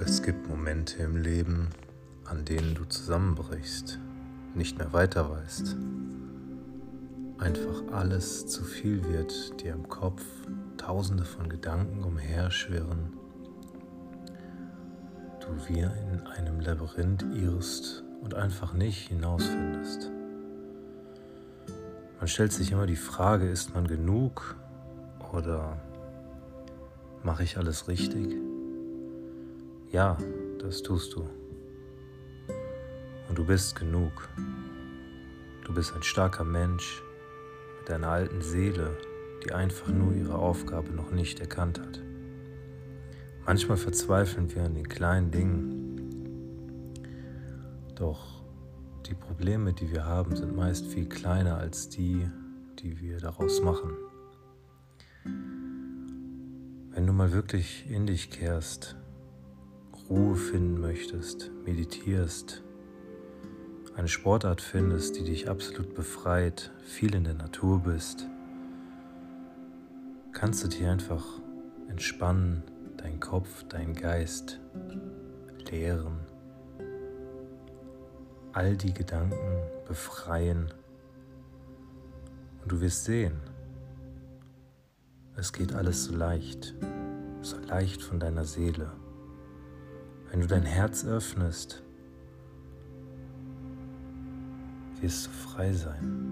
Es gibt Momente im Leben, an denen du zusammenbrichst, nicht mehr weiter weißt. Einfach alles zu viel wird, dir im Kopf tausende von Gedanken umherschwirren. Du wie in einem Labyrinth irrst und einfach nicht hinausfindest. Man stellt sich immer die Frage, ist man genug oder mache ich alles richtig? Ja, das tust du. Und du bist genug. Du bist ein starker Mensch mit einer alten Seele, die einfach nur ihre Aufgabe noch nicht erkannt hat. Manchmal verzweifeln wir an den kleinen Dingen, doch die Probleme, die wir haben, sind meist viel kleiner als die, die wir daraus machen. Wenn du mal wirklich in dich kehrst, Ruhe finden möchtest, meditierst, eine Sportart findest, die dich absolut befreit, viel in der Natur bist, kannst du dich einfach entspannen, deinen Kopf, deinen Geist leeren, all die Gedanken befreien und du wirst sehen, es geht alles so leicht, so leicht von deiner Seele. Wenn du dein Herz öffnest, wirst du frei sein.